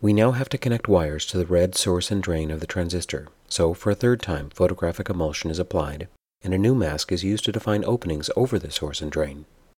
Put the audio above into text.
We now have to connect wires to the red source and drain of the transistor, so for a third time photographic emulsion is applied, and a new mask is used to define openings over the source and drain.